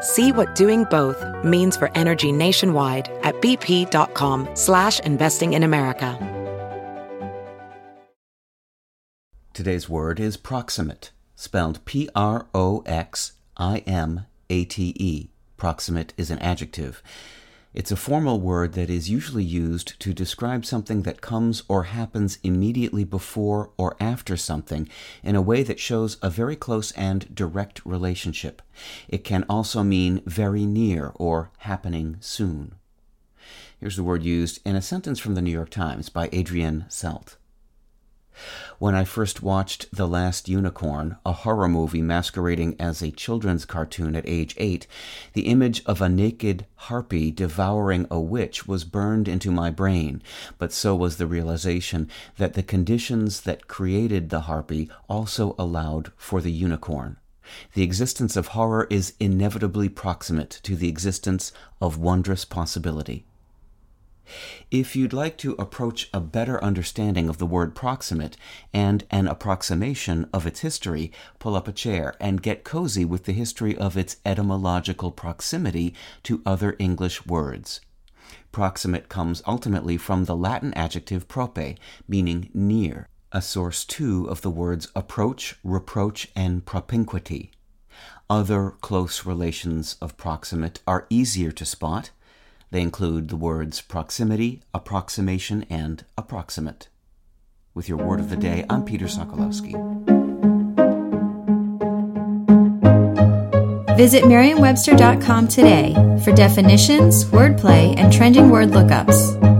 See what doing both means for energy nationwide at bp.com slash investing in America. Today's word is proximate, spelled P-R-O-X-I-M-A-T-E. Proximate is an adjective. It's a formal word that is usually used to describe something that comes or happens immediately before or after something in a way that shows a very close and direct relationship. It can also mean very near or happening soon. Here's the word used in a sentence from the New York Times by Adrienne Celt. When I first watched The Last Unicorn, a horror movie masquerading as a children's cartoon at age eight, the image of a naked harpy devouring a witch was burned into my brain, but so was the realization that the conditions that created the harpy also allowed for the unicorn. The existence of horror is inevitably proximate to the existence of wondrous possibility. If you'd like to approach a better understanding of the word proximate and an approximation of its history, pull up a chair and get cozy with the history of its etymological proximity to other English words. Proximate comes ultimately from the Latin adjective prope, meaning near, a source too of the words approach, reproach, and propinquity. Other close relations of proximate are easier to spot they include the words proximity, approximation, and approximate. With your word of the day, I'm Peter Sokolowski. Visit Merriam-Webster.com today for definitions, wordplay, and trending word lookups.